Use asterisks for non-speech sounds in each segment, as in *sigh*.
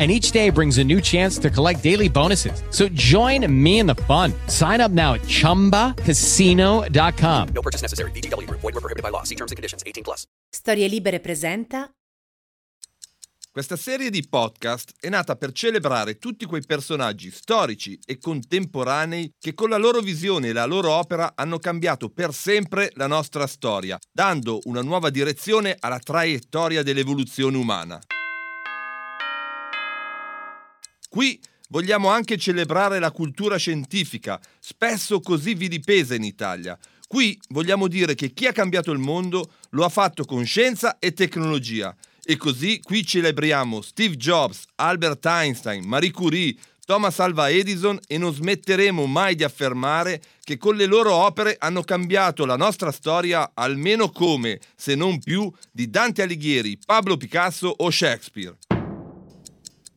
And each day brings a new chance to collect daily bonuses. So join me in the fun. Sign up now at chumbacasino.com. No purchase necessary. Group. Void were prohibited by law. See terms and conditions. 18 plus. Storie Libere presenta Questa serie di podcast è nata per celebrare tutti quei personaggi storici e contemporanei che con la loro visione e la loro opera hanno cambiato per sempre la nostra storia, dando una nuova direzione alla traiettoria dell'evoluzione umana. Qui vogliamo anche celebrare la cultura scientifica, spesso così vilipesa in Italia. Qui vogliamo dire che chi ha cambiato il mondo lo ha fatto con scienza e tecnologia. E così qui celebriamo Steve Jobs, Albert Einstein, Marie Curie, Thomas Alva Edison e non smetteremo mai di affermare che con le loro opere hanno cambiato la nostra storia almeno come, se non più, di Dante Alighieri, Pablo Picasso o Shakespeare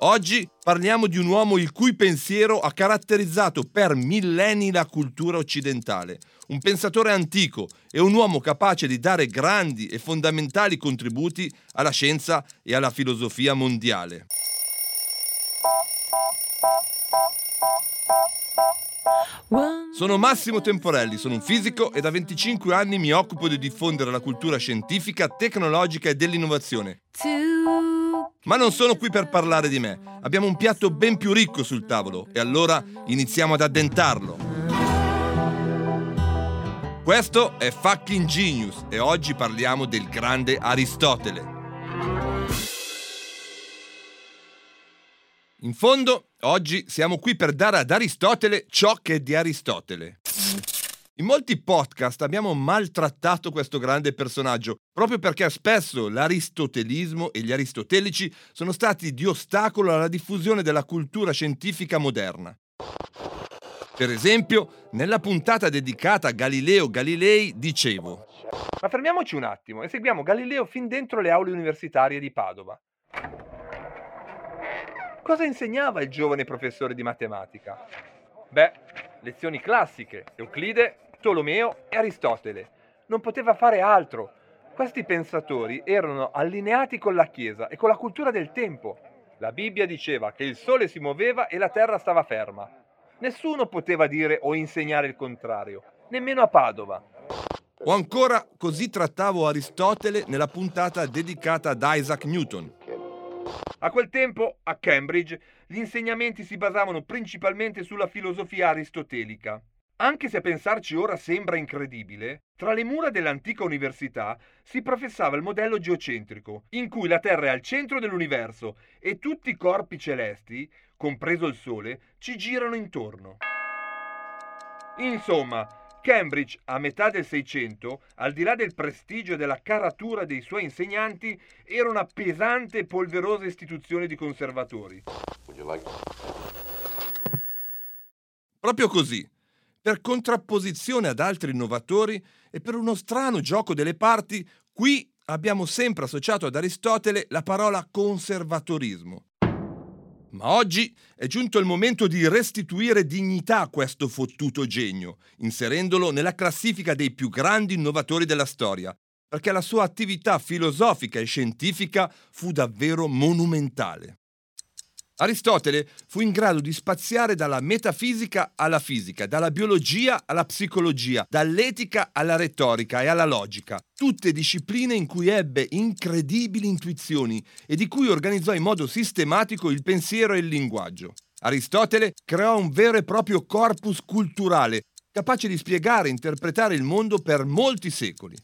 Oggi parliamo di un uomo il cui pensiero ha caratterizzato per millenni la cultura occidentale, un pensatore antico e un uomo capace di dare grandi e fondamentali contributi alla scienza e alla filosofia mondiale. Sono Massimo Temporelli, sono un fisico e da 25 anni mi occupo di diffondere la cultura scientifica, tecnologica e dell'innovazione. Ma non sono qui per parlare di me. Abbiamo un piatto ben più ricco sul tavolo e allora iniziamo ad addentarlo. Questo è Fucking Genius e oggi parliamo del grande Aristotele. In fondo, oggi siamo qui per dare ad Aristotele ciò che è di Aristotele. In molti podcast abbiamo maltrattato questo grande personaggio, proprio perché spesso l'aristotelismo e gli aristotelici sono stati di ostacolo alla diffusione della cultura scientifica moderna. Per esempio, nella puntata dedicata a Galileo Galilei dicevo Ma fermiamoci un attimo e seguiamo Galileo fin dentro le aule universitarie di Padova. Cosa insegnava il giovane professore di matematica? Beh, lezioni classiche, Euclide, Tolomeo e Aristotele. Non poteva fare altro. Questi pensatori erano allineati con la Chiesa e con la cultura del tempo. La Bibbia diceva che il sole si muoveva e la terra stava ferma. Nessuno poteva dire o insegnare il contrario, nemmeno a Padova. O ancora, così trattavo Aristotele nella puntata dedicata ad Isaac Newton. A quel tempo, a Cambridge, gli insegnamenti si basavano principalmente sulla filosofia aristotelica. Anche se a pensarci ora sembra incredibile, tra le mura dell'antica università si professava il modello geocentrico, in cui la Terra è al centro dell'universo e tutti i corpi celesti, compreso il Sole, ci girano intorno. Insomma, Cambridge, a metà del Seicento, al di là del prestigio e della caratura dei suoi insegnanti, era una pesante e polverosa istituzione di conservatori. Proprio così, per contrapposizione ad altri innovatori e per uno strano gioco delle parti, qui abbiamo sempre associato ad Aristotele la parola conservatorismo. Ma oggi è giunto il momento di restituire dignità a questo fottuto genio, inserendolo nella classifica dei più grandi innovatori della storia, perché la sua attività filosofica e scientifica fu davvero monumentale. Aristotele fu in grado di spaziare dalla metafisica alla fisica, dalla biologia alla psicologia, dall'etica alla retorica e alla logica, tutte discipline in cui ebbe incredibili intuizioni e di cui organizzò in modo sistematico il pensiero e il linguaggio. Aristotele creò un vero e proprio corpus culturale, capace di spiegare e interpretare il mondo per molti secoli.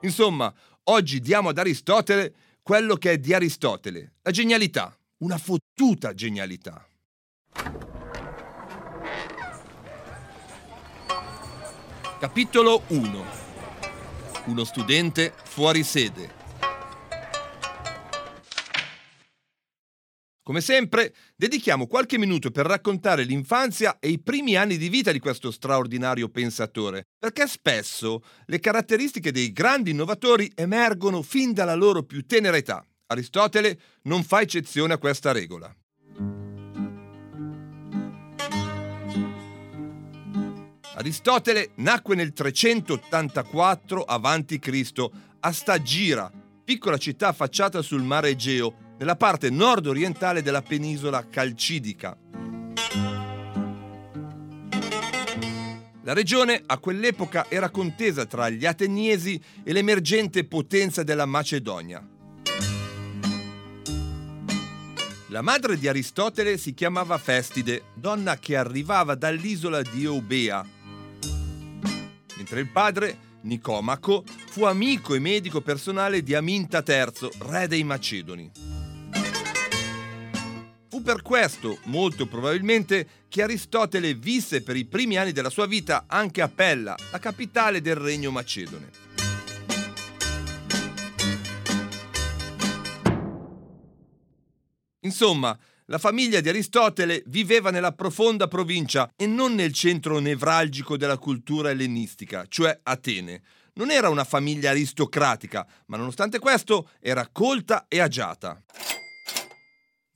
Insomma, oggi diamo ad Aristotele quello che è di Aristotele, la genialità, una fottuta genialità. Capitolo 1 Uno studente fuori sede. Come sempre, dedichiamo qualche minuto per raccontare l'infanzia e i primi anni di vita di questo straordinario pensatore, perché spesso le caratteristiche dei grandi innovatori emergono fin dalla loro più tenera età. Aristotele non fa eccezione a questa regola. Aristotele nacque nel 384 a.C. a Stagira, piccola città affacciata sul mare Egeo, nella parte nord-orientale della penisola calcidica. La regione a quell'epoca era contesa tra gli ateniesi e l'emergente potenza della Macedonia. La madre di Aristotele si chiamava Festide, donna che arrivava dall'isola di Eubea, mentre il padre, Nicomaco, fu amico e medico personale di Aminta III, re dei Macedoni. Fu per questo, molto probabilmente, che Aristotele visse per i primi anni della sua vita anche a Pella, la capitale del regno macedone. Insomma, la famiglia di Aristotele viveva nella profonda provincia e non nel centro nevralgico della cultura ellenistica, cioè Atene. Non era una famiglia aristocratica, ma nonostante questo era colta e agiata.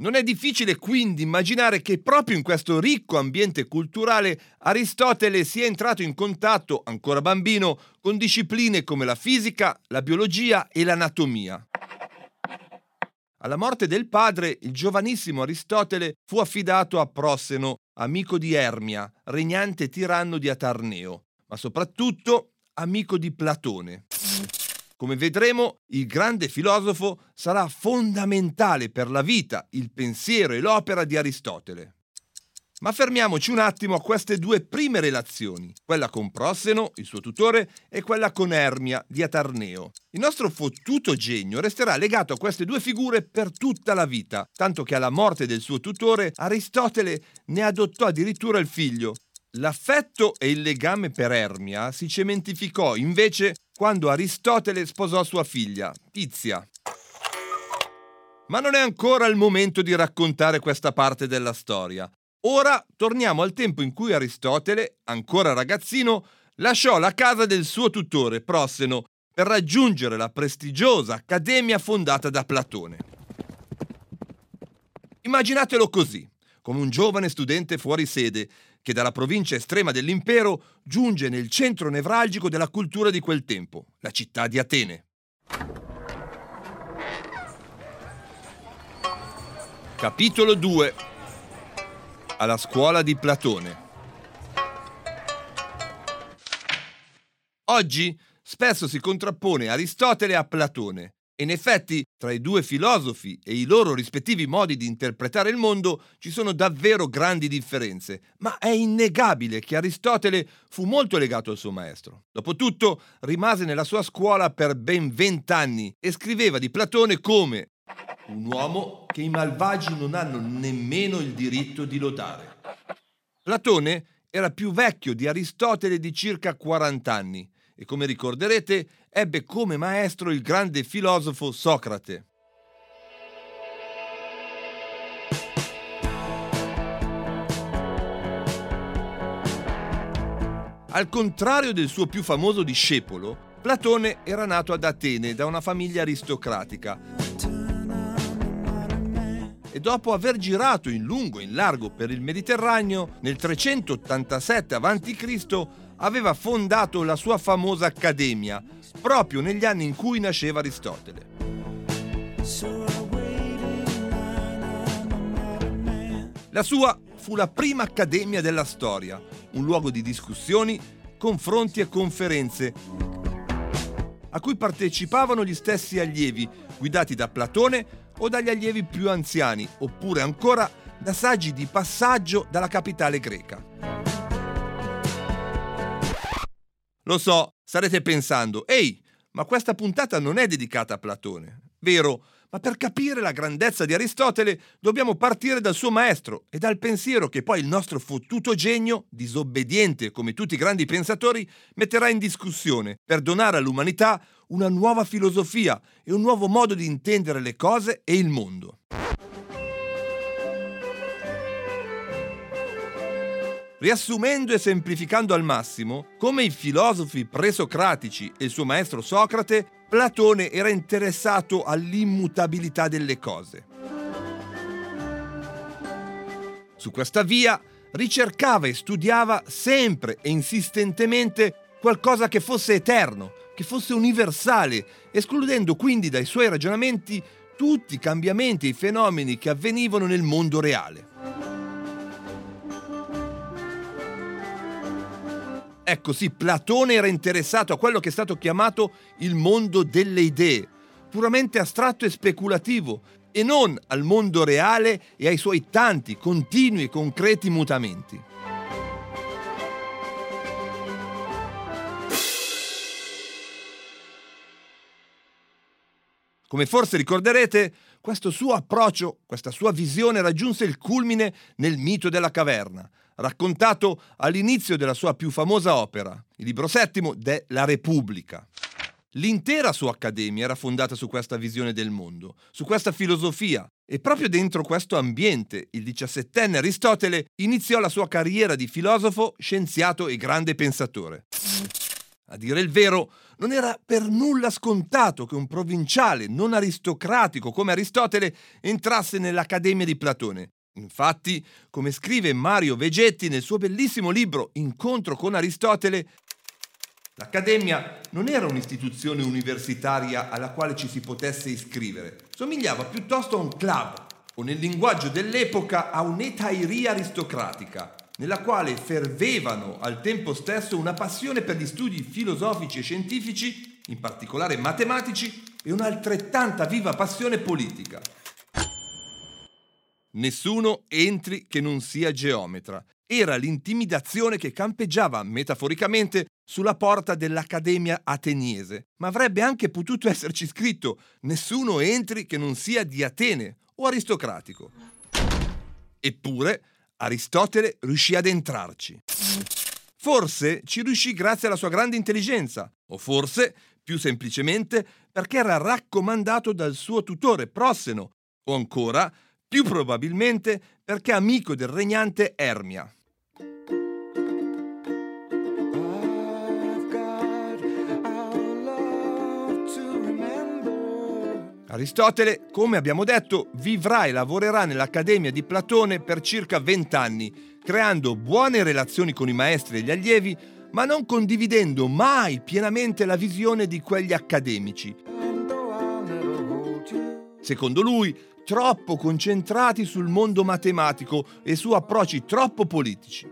Non è difficile quindi immaginare che proprio in questo ricco ambiente culturale Aristotele sia entrato in contatto, ancora bambino, con discipline come la fisica, la biologia e l'anatomia. Alla morte del padre, il giovanissimo Aristotele fu affidato a Prosseno, amico di Ermia, regnante tiranno di Atarneo, ma soprattutto amico di Platone. Come vedremo, il grande filosofo sarà fondamentale per la vita, il pensiero e l'opera di Aristotele. Ma fermiamoci un attimo a queste due prime relazioni, quella con Prosseno, il suo tutore, e quella con Ermia di Atarneo. Il nostro fottuto genio resterà legato a queste due figure per tutta la vita, tanto che alla morte del suo tutore Aristotele ne adottò addirittura il figlio. L'affetto e il legame per Ermia si cementificò invece quando Aristotele sposò sua figlia, Tizia. Ma non è ancora il momento di raccontare questa parte della storia. Ora torniamo al tempo in cui Aristotele, ancora ragazzino, lasciò la casa del suo tutore, Prosseno, per raggiungere la prestigiosa accademia fondata da Platone. Immaginatelo così, come un giovane studente fuori sede che dalla provincia estrema dell'impero giunge nel centro nevralgico della cultura di quel tempo, la città di Atene. Capitolo 2 Alla scuola di Platone Oggi spesso si contrappone Aristotele a Platone in effetti, tra i due filosofi e i loro rispettivi modi di interpretare il mondo ci sono davvero grandi differenze, ma è innegabile che Aristotele fu molto legato al suo maestro. Dopotutto, rimase nella sua scuola per ben vent'anni e scriveva di Platone come un uomo che i malvagi non hanno nemmeno il diritto di lodare. Platone era più vecchio di Aristotele di circa 40 anni e come ricorderete ebbe come maestro il grande filosofo Socrate. Al contrario del suo più famoso discepolo, Platone era nato ad Atene da una famiglia aristocratica e dopo aver girato in lungo e in largo per il Mediterraneo, nel 387 a.C. aveva fondato la sua famosa accademia, proprio negli anni in cui nasceva Aristotele. La sua fu la prima accademia della storia, un luogo di discussioni, confronti e conferenze a cui partecipavano gli stessi allievi, guidati da Platone o dagli allievi più anziani, oppure ancora da saggi di passaggio dalla capitale greca. Lo so, starete pensando, ehi, ma questa puntata non è dedicata a Platone. Vero, ma per capire la grandezza di Aristotele dobbiamo partire dal suo maestro e dal pensiero che poi il nostro fottuto genio, disobbediente come tutti i grandi pensatori, metterà in discussione per donare all'umanità una nuova filosofia e un nuovo modo di intendere le cose e il mondo. Riassumendo e semplificando al massimo, come i filosofi presocratici e il suo maestro Socrate, Platone era interessato all'immutabilità delle cose. Su questa via ricercava e studiava sempre e insistentemente qualcosa che fosse eterno, che fosse universale, escludendo quindi dai suoi ragionamenti tutti i cambiamenti e i fenomeni che avvenivano nel mondo reale. Ecco sì, Platone era interessato a quello che è stato chiamato il mondo delle idee, puramente astratto e speculativo, e non al mondo reale e ai suoi tanti, continui e concreti mutamenti. Come forse ricorderete, questo suo approccio, questa sua visione raggiunse il culmine nel mito della caverna, raccontato all'inizio della sua più famosa opera, il libro settimo de La Repubblica. L'intera sua accademia era fondata su questa visione del mondo, su questa filosofia, e proprio dentro questo ambiente il diciassettenne Aristotele iniziò la sua carriera di filosofo, scienziato e grande pensatore. A dire il vero, non era per nulla scontato che un provinciale non aristocratico come Aristotele entrasse nell'Accademia di Platone, Infatti, come scrive Mario Vegetti nel suo bellissimo libro Incontro con Aristotele, l'Accademia non era un'istituzione universitaria alla quale ci si potesse iscrivere, somigliava piuttosto a un club o nel linguaggio dell'epoca a un'etairia aristocratica, nella quale fervevano al tempo stesso una passione per gli studi filosofici e scientifici, in particolare matematici, e un'altrettanta viva passione politica. Nessuno entri che non sia geometra. Era l'intimidazione che campeggiava metaforicamente sulla porta dell'Accademia ateniese, ma avrebbe anche potuto esserci scritto nessuno entri che non sia di Atene o aristocratico. Eppure Aristotele riuscì ad entrarci. Forse ci riuscì grazie alla sua grande intelligenza, o forse, più semplicemente, perché era raccomandato dal suo tutore Prosseno, o ancora più probabilmente perché amico del regnante Ermia. Aristotele, come abbiamo detto, vivrà e lavorerà nell'Accademia di Platone per circa vent'anni, creando buone relazioni con i maestri e gli allievi, ma non condividendo mai pienamente la visione di quegli accademici. Secondo lui, troppo concentrati sul mondo matematico e su approcci troppo politici.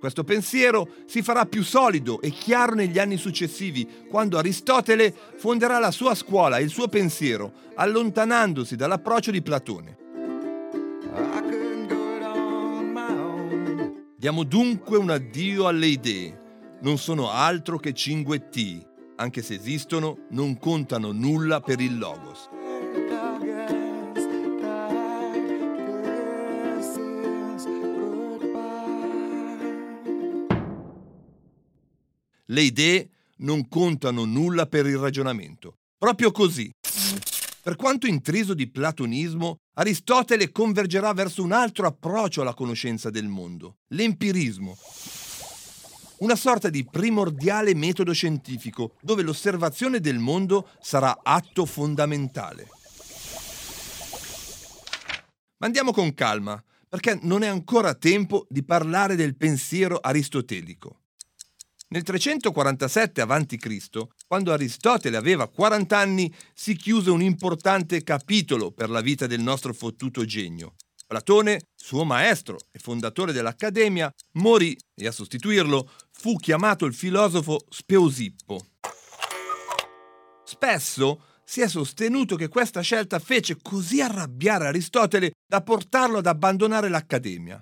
Questo pensiero si farà più solido e chiaro negli anni successivi, quando Aristotele fonderà la sua scuola e il suo pensiero, allontanandosi dall'approccio di Platone. Diamo dunque un addio alle idee, non sono altro che cinguettii, anche se esistono, non contano nulla per il Logos. Le idee non contano nulla per il ragionamento. Proprio così. Per quanto intriso di platonismo, Aristotele convergerà verso un altro approccio alla conoscenza del mondo, l'empirismo, una sorta di primordiale metodo scientifico dove l'osservazione del mondo sarà atto fondamentale. Ma andiamo con calma, perché non è ancora tempo di parlare del pensiero aristotelico. Nel 347 a.C., quando Aristotele aveva 40 anni, si chiuse un importante capitolo per la vita del nostro fottuto genio. Platone, suo maestro e fondatore dell'Accademia, morì e a sostituirlo fu chiamato il filosofo Speusippo. Spesso si è sostenuto che questa scelta fece così arrabbiare Aristotele da portarlo ad abbandonare l'Accademia.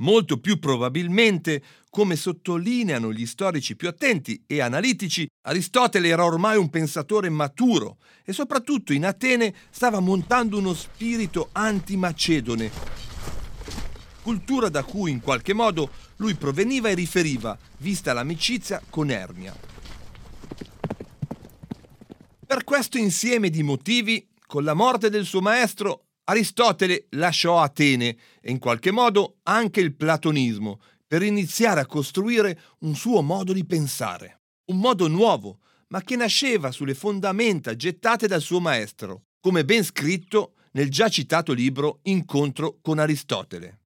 Molto più probabilmente, come sottolineano gli storici più attenti e analitici, Aristotele era ormai un pensatore maturo e soprattutto in Atene stava montando uno spirito antimacedone, cultura da cui in qualche modo lui proveniva e riferiva, vista l'amicizia con Ermia. Per questo insieme di motivi, con la morte del suo maestro, Aristotele lasciò Atene e in qualche modo anche il platonismo per iniziare a costruire un suo modo di pensare, un modo nuovo, ma che nasceva sulle fondamenta gettate dal suo maestro, come ben scritto nel già citato libro Incontro con Aristotele.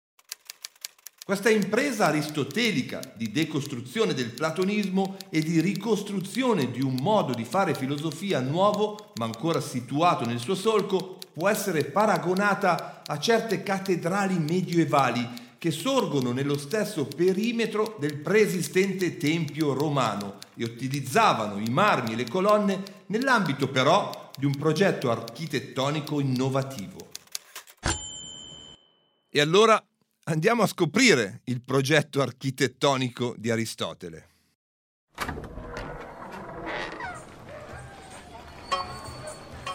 Questa impresa aristotelica di decostruzione del platonismo e di ricostruzione di un modo di fare filosofia nuovo, ma ancora situato nel suo solco, può essere paragonata a certe cattedrali medievali che sorgono nello stesso perimetro del preesistente tempio romano e utilizzavano i marmi e le colonne nell'ambito però di un progetto architettonico innovativo. E allora andiamo a scoprire il progetto architettonico di Aristotele.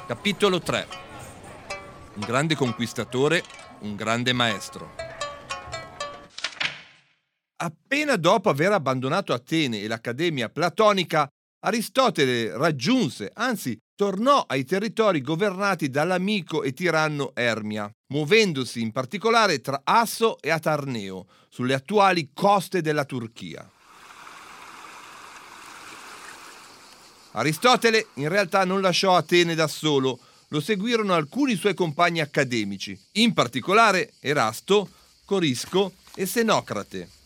Capitolo 3 Un grande conquistatore, un grande maestro. Appena dopo aver abbandonato Atene e l'Accademia platonica, Aristotele raggiunse, anzi tornò ai territori governati dall'amico e tiranno Ermia, muovendosi in particolare tra Asso e Atarneo, sulle attuali coste della Turchia. Aristotele in realtà non lasciò Atene da solo, lo seguirono alcuni suoi compagni accademici, in particolare Erasto, Corisco e Senocrate.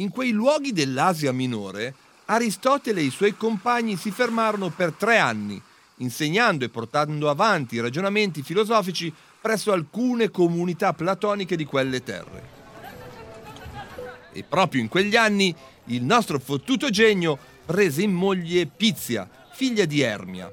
In quei luoghi dell'Asia minore, Aristotele e i suoi compagni si fermarono per tre anni, insegnando e portando avanti ragionamenti filosofici presso alcune comunità platoniche di quelle terre. E proprio in quegli anni il nostro fottuto genio prese in moglie Pizia, figlia di Ermia.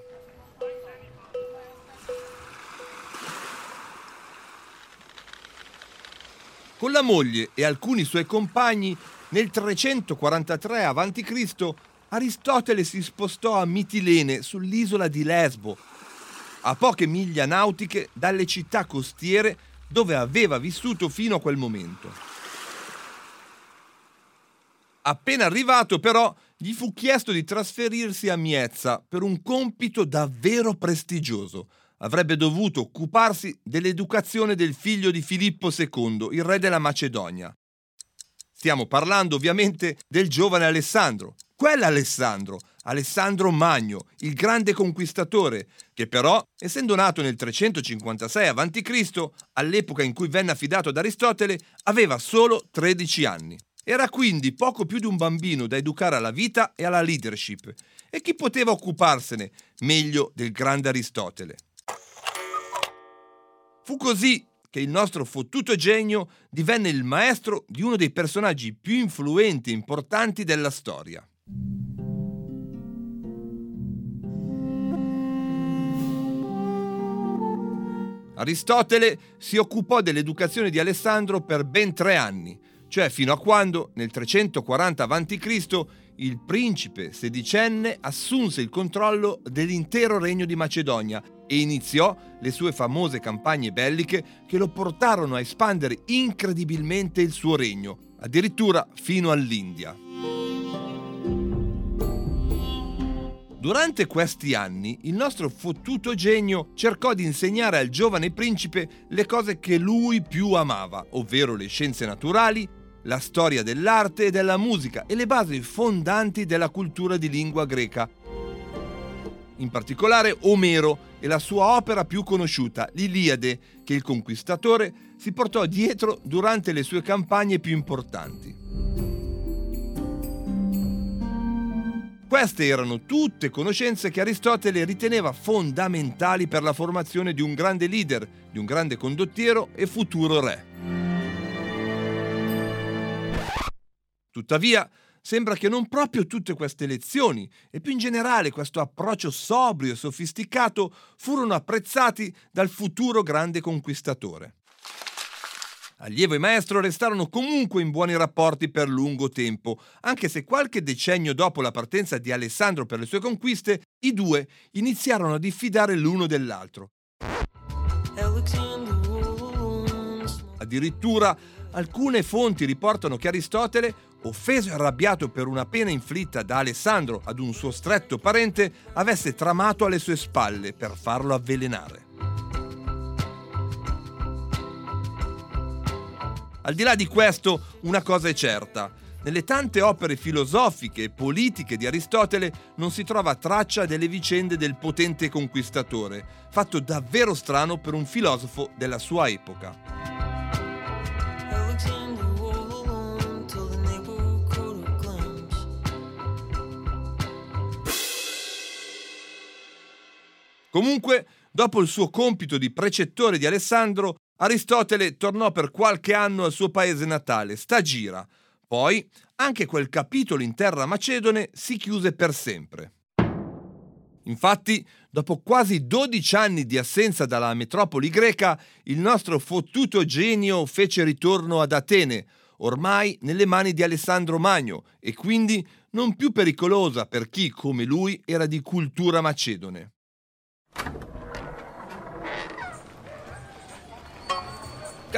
Con la moglie e alcuni suoi compagni nel 343 a.C. Aristotele si spostò a Mitilene sull'isola di Lesbo, a poche miglia nautiche dalle città costiere dove aveva vissuto fino a quel momento. Appena arrivato però gli fu chiesto di trasferirsi a Miezza per un compito davvero prestigioso. Avrebbe dovuto occuparsi dell'educazione del figlio di Filippo II, il re della Macedonia. Stiamo parlando ovviamente del giovane Alessandro, quell'Alessandro, Alessandro Magno, il grande conquistatore, che però, essendo nato nel 356 a.C., all'epoca in cui venne affidato ad Aristotele, aveva solo 13 anni. Era quindi poco più di un bambino da educare alla vita e alla leadership. E chi poteva occuparsene meglio del grande Aristotele? Fu così che il nostro fottuto genio divenne il maestro di uno dei personaggi più influenti e importanti della storia. Aristotele si occupò dell'educazione di Alessandro per ben tre anni, cioè fino a quando, nel 340 a.C., il principe sedicenne assunse il controllo dell'intero regno di Macedonia e iniziò le sue famose campagne belliche che lo portarono a espandere incredibilmente il suo regno, addirittura fino all'India. Durante questi anni il nostro fottuto genio cercò di insegnare al giovane principe le cose che lui più amava, ovvero le scienze naturali, la storia dell'arte e della musica e le basi fondanti della cultura di lingua greca. In particolare Omero e la sua opera più conosciuta, l'Iliade, che il conquistatore si portò dietro durante le sue campagne più importanti. Queste erano tutte conoscenze che Aristotele riteneva fondamentali per la formazione di un grande leader, di un grande condottiero e futuro re. Tuttavia, sembra che non proprio tutte queste lezioni e più in generale questo approccio sobrio e sofisticato furono apprezzati dal futuro grande conquistatore. Allievo e maestro restarono comunque in buoni rapporti per lungo tempo, anche se qualche decennio dopo la partenza di Alessandro per le sue conquiste, i due iniziarono a diffidare l'uno dell'altro. Addirittura alcune fonti riportano che Aristotele, offeso e arrabbiato per una pena inflitta da Alessandro ad un suo stretto parente, avesse tramato alle sue spalle per farlo avvelenare. Al di là di questo, una cosa è certa. Nelle tante opere filosofiche e politiche di Aristotele non si trova traccia delle vicende del potente conquistatore, fatto davvero strano per un filosofo della sua epoca. Comunque, dopo il suo compito di precettore di Alessandro, Aristotele tornò per qualche anno al suo paese natale, Stagira. Poi anche quel capitolo in terra macedone si chiuse per sempre. Infatti, dopo quasi 12 anni di assenza dalla metropoli greca, il nostro fottuto genio fece ritorno ad Atene, ormai nelle mani di Alessandro Magno e quindi non più pericolosa per chi, come lui, era di cultura macedone.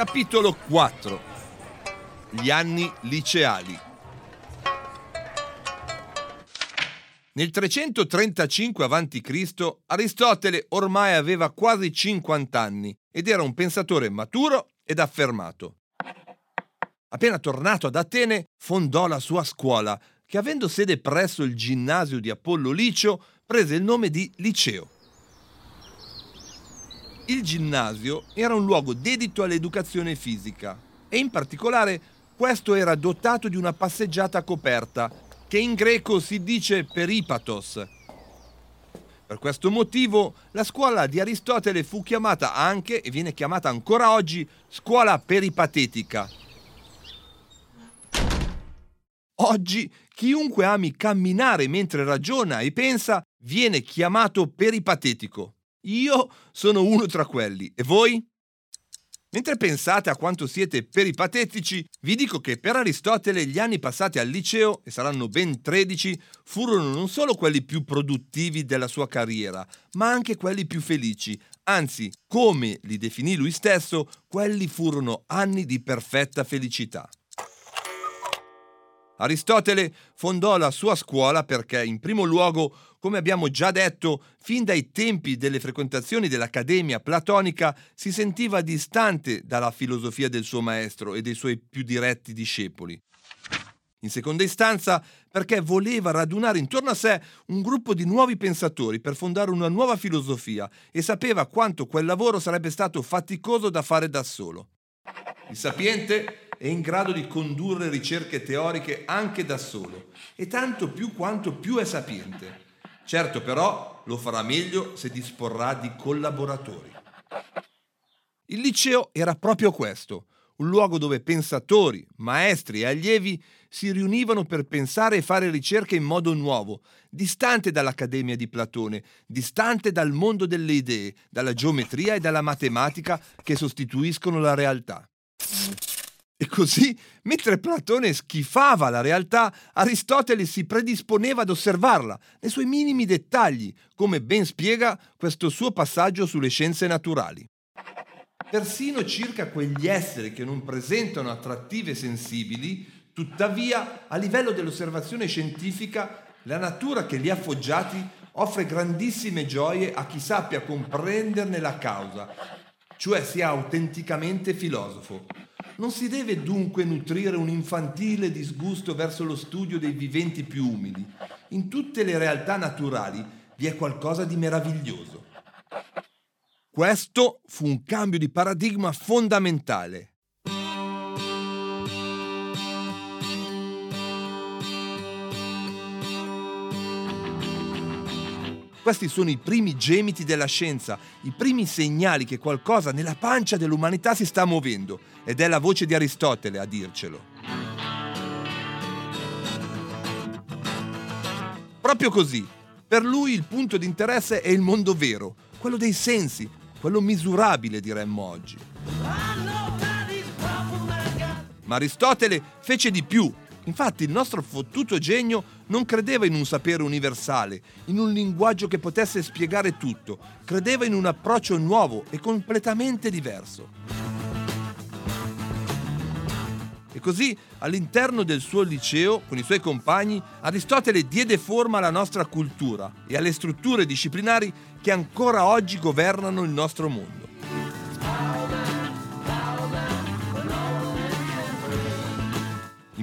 Capitolo 4 Gli anni liceali Nel 335 a.C. Aristotele ormai aveva quasi 50 anni ed era un pensatore maturo ed affermato. Appena tornato ad Atene, fondò la sua scuola, che avendo sede presso il ginnasio di Apollo Licio, prese il nome di Liceo. Il ginnasio era un luogo dedito all'educazione fisica e in particolare questo era dotato di una passeggiata coperta che in greco si dice peripatos. Per questo motivo la scuola di Aristotele fu chiamata anche, e viene chiamata ancora oggi, scuola peripatetica. Oggi chiunque ami camminare mentre ragiona e pensa viene chiamato peripatetico. Io sono uno tra quelli. E voi? Mentre pensate a quanto siete peripatetici, vi dico che per Aristotele gli anni passati al liceo, e saranno ben 13, furono non solo quelli più produttivi della sua carriera, ma anche quelli più felici. Anzi, come li definì lui stesso, quelli furono anni di perfetta felicità. Aristotele fondò la sua scuola perché, in primo luogo, come abbiamo già detto, fin dai tempi delle frequentazioni dell'Accademia platonica si sentiva distante dalla filosofia del suo maestro e dei suoi più diretti discepoli. In seconda istanza, perché voleva radunare intorno a sé un gruppo di nuovi pensatori per fondare una nuova filosofia e sapeva quanto quel lavoro sarebbe stato faticoso da fare da solo. Il sapiente è in grado di condurre ricerche teoriche anche da solo, e tanto più quanto più è sapiente. Certo però lo farà meglio se disporrà di collaboratori. Il liceo era proprio questo, un luogo dove pensatori, maestri e allievi si riunivano per pensare e fare ricerche in modo nuovo, distante dall'Accademia di Platone, distante dal mondo delle idee, dalla geometria e dalla matematica che sostituiscono la realtà. E così, mentre Platone schifava la realtà, Aristotele si predisponeva ad osservarla nei suoi minimi dettagli, come ben spiega questo suo passaggio sulle scienze naturali. Persino circa quegli esseri che non presentano attrattive sensibili, tuttavia, a livello dell'osservazione scientifica, la natura che li ha foggiati offre grandissime gioie a chi sappia comprenderne la causa, cioè sia autenticamente filosofo. Non si deve dunque nutrire un infantile disgusto verso lo studio dei viventi più umili. In tutte le realtà naturali vi è qualcosa di meraviglioso. Questo fu un cambio di paradigma fondamentale Questi sono i primi gemiti della scienza, i primi segnali che qualcosa nella pancia dell'umanità si sta muovendo. Ed è la voce di Aristotele a dircelo. Proprio così. Per lui il punto di interesse è il mondo vero, quello dei sensi, quello misurabile diremmo oggi. Ma Aristotele fece di più. Infatti il nostro fottuto genio non credeva in un sapere universale, in un linguaggio che potesse spiegare tutto, credeva in un approccio nuovo e completamente diverso. E così, all'interno del suo liceo, con i suoi compagni, Aristotele diede forma alla nostra cultura e alle strutture disciplinari che ancora oggi governano il nostro mondo.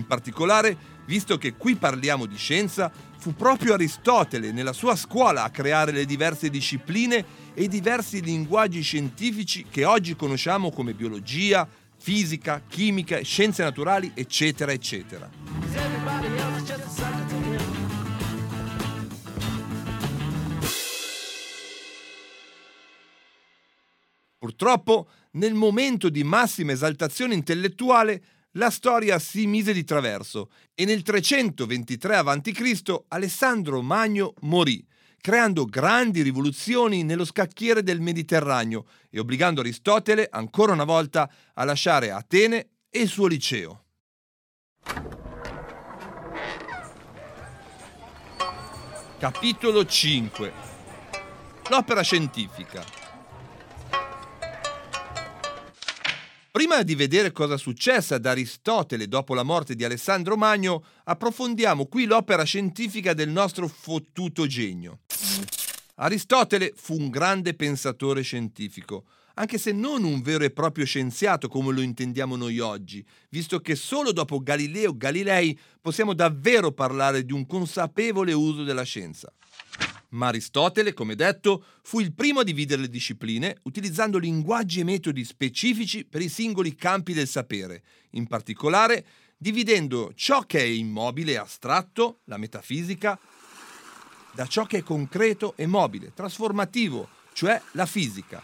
Particolare, visto che qui parliamo di scienza, fu proprio Aristotele nella sua scuola a creare le diverse discipline e i diversi linguaggi scientifici che oggi conosciamo come biologia, fisica, chimica, scienze naturali, eccetera, eccetera. Purtroppo, nel momento di massima esaltazione intellettuale, la storia si mise di traverso e nel 323 a.C. Alessandro Magno morì, creando grandi rivoluzioni nello scacchiere del Mediterraneo e obbligando Aristotele ancora una volta a lasciare Atene e il suo liceo. Capitolo 5 L'opera scientifica Prima di vedere cosa successe ad Aristotele dopo la morte di Alessandro Magno, approfondiamo qui l'opera scientifica del nostro fottuto genio. Aristotele fu un grande pensatore scientifico, anche se non un vero e proprio scienziato come lo intendiamo noi oggi, visto che solo dopo Galileo Galilei possiamo davvero parlare di un consapevole uso della scienza. Ma Aristotele, come detto, fu il primo a dividere le discipline utilizzando linguaggi e metodi specifici per i singoli campi del sapere, in particolare dividendo ciò che è immobile e astratto, la metafisica, da ciò che è concreto e mobile, trasformativo, cioè la fisica.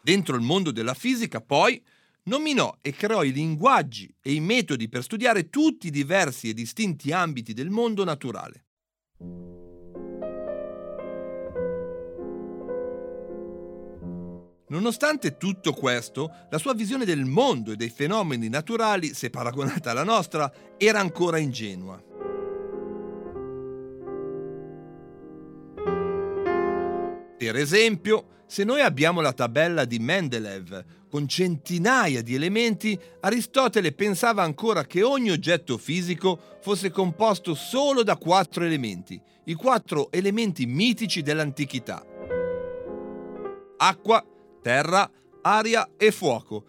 Dentro il mondo della fisica, poi, nominò e creò i linguaggi e i metodi per studiare tutti i diversi e distinti ambiti del mondo naturale. Nonostante tutto questo, la sua visione del mondo e dei fenomeni naturali, se paragonata alla nostra, era ancora ingenua. Per esempio, se noi abbiamo la tabella di Mendeleev con centinaia di elementi, Aristotele pensava ancora che ogni oggetto fisico fosse composto solo da quattro elementi, i quattro elementi mitici dell'antichità. Acqua, terra, aria e fuoco.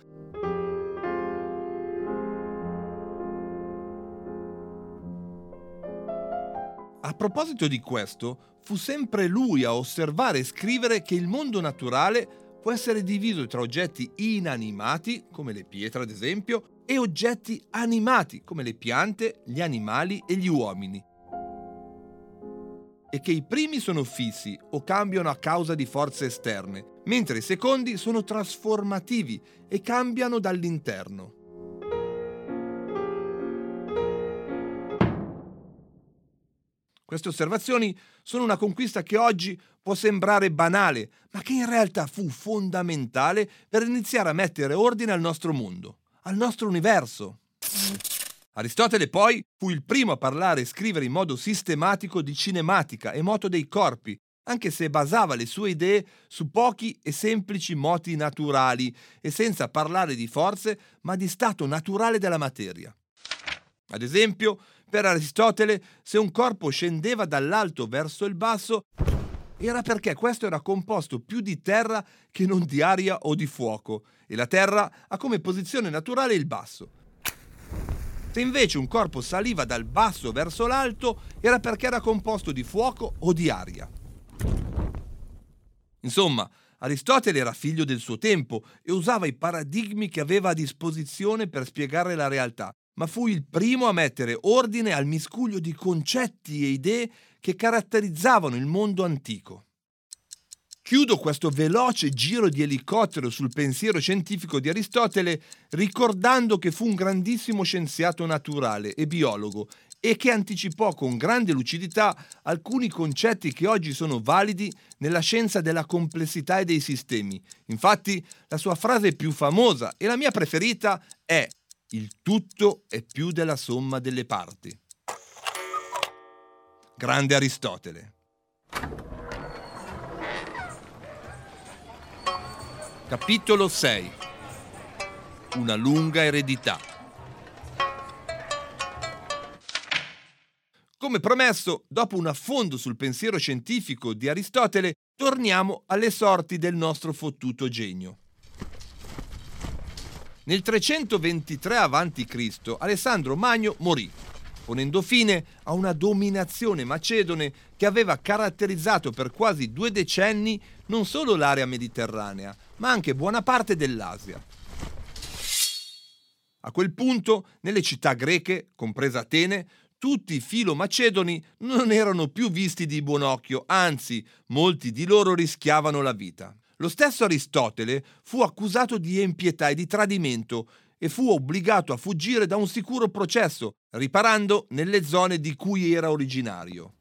A proposito di questo, fu sempre lui a osservare e scrivere che il mondo naturale può essere diviso tra oggetti inanimati, come le pietre ad esempio, e oggetti animati, come le piante, gli animali e gli uomini. E che i primi sono fissi o cambiano a causa di forze esterne, mentre i secondi sono trasformativi e cambiano dall'interno. Queste osservazioni sono una conquista che oggi può sembrare banale, ma che in realtà fu fondamentale per iniziare a mettere ordine al nostro mondo, al nostro universo. Aristotele poi fu il primo a parlare e scrivere in modo sistematico di cinematica e moto dei corpi, anche se basava le sue idee su pochi e semplici moti naturali e senza parlare di forze, ma di stato naturale della materia. Ad esempio, per Aristotele, se un corpo scendeva dall'alto verso il basso, era perché questo era composto più di terra che non di aria o di fuoco, e la terra ha come posizione naturale il basso. Se invece un corpo saliva dal basso verso l'alto, era perché era composto di fuoco o di aria. Insomma, Aristotele era figlio del suo tempo e usava i paradigmi che aveva a disposizione per spiegare la realtà, ma fu il primo a mettere ordine al miscuglio di concetti e idee che caratterizzavano il mondo antico. Chiudo questo veloce giro di elicottero sul pensiero scientifico di Aristotele ricordando che fu un grandissimo scienziato naturale e biologo e che anticipò con grande lucidità alcuni concetti che oggi sono validi nella scienza della complessità e dei sistemi. Infatti, la sua frase più famosa e la mia preferita è il tutto è più della somma delle parti. Grande Aristotele. Capitolo 6 Una lunga eredità Come promesso, dopo un affondo sul pensiero scientifico di Aristotele, torniamo alle sorti del nostro fottuto genio. Nel 323 a.C. Alessandro Magno morì, ponendo fine a una dominazione macedone che aveva caratterizzato per quasi due decenni non solo l'area mediterranea, ma anche buona parte dell'Asia. A quel punto, nelle città greche, compresa Atene, tutti i filo-macedoni non erano più visti di buon occhio, anzi, molti di loro rischiavano la vita. Lo stesso Aristotele fu accusato di empietà e di tradimento e fu obbligato a fuggire da un sicuro processo, riparando nelle zone di cui era originario.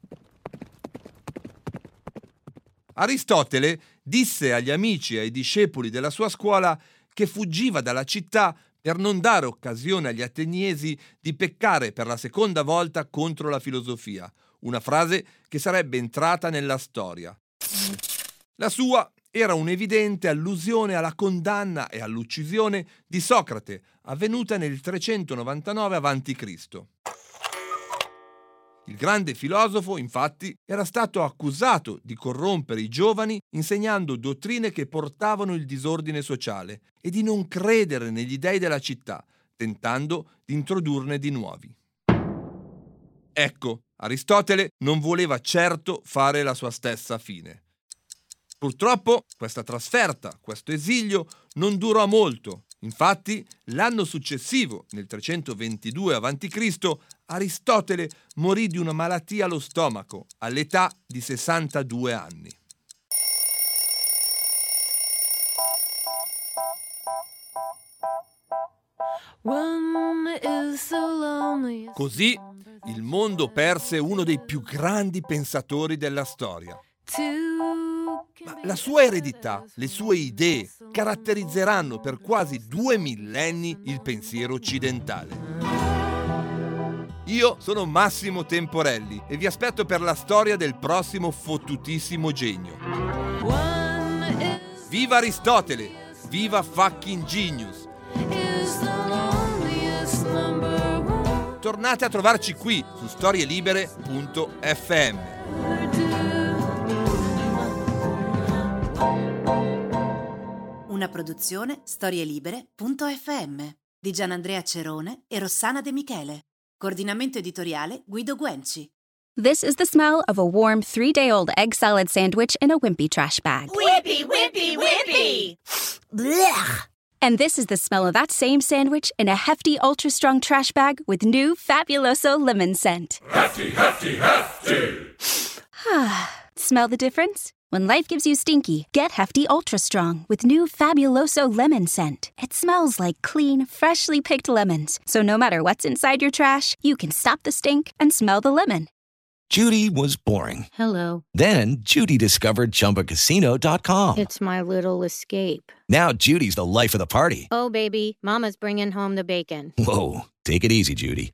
Aristotele disse agli amici e ai discepoli della sua scuola che fuggiva dalla città per non dare occasione agli ateniesi di peccare per la seconda volta contro la filosofia, una frase che sarebbe entrata nella storia. La sua era un'evidente allusione alla condanna e all'uccisione di Socrate, avvenuta nel 399 a.C. Il grande filosofo, infatti, era stato accusato di corrompere i giovani insegnando dottrine che portavano il disordine sociale e di non credere negli dei della città, tentando di introdurne di nuovi. Ecco, Aristotele non voleva certo fare la sua stessa fine. Purtroppo questa trasferta, questo esilio, non durò molto Infatti, l'anno successivo, nel 322 a.C., Aristotele morì di una malattia allo stomaco all'età di 62 anni. Così il mondo perse uno dei più grandi pensatori della storia. Ma la sua eredità, le sue idee caratterizzeranno per quasi due millenni il pensiero occidentale. Io sono Massimo Temporelli e vi aspetto per la storia del prossimo fottutissimo genio. Viva Aristotele! Viva fucking genius! Tornate a trovarci qui su storielibere.fm. Una produzione storielibere.fm di Gianandrea Cerone e Rossana De Michele. Coordinamento editoriale Guido Guenci. This is the smell of a warm three day old egg salad sandwich in a wimpy trash bag. Wimpy, wimpy, wimpy! Blech. And this is the smell of that same sandwich in a hefty, ultra strong trash bag with new Fabuloso lemon scent. Hefty, hefty, hefty! *sighs* Smell the difference? When life gives you stinky, get Hefty Ultra Strong with new Fabuloso lemon scent. It smells like clean, freshly picked lemons. So no matter what's inside your trash, you can stop the stink and smell the lemon. Judy was boring. Hello. Then Judy discovered ChumbaCasino.com. It's my little escape. Now Judy's the life of the party. Oh, baby, Mama's bringing home the bacon. Whoa, take it easy, Judy.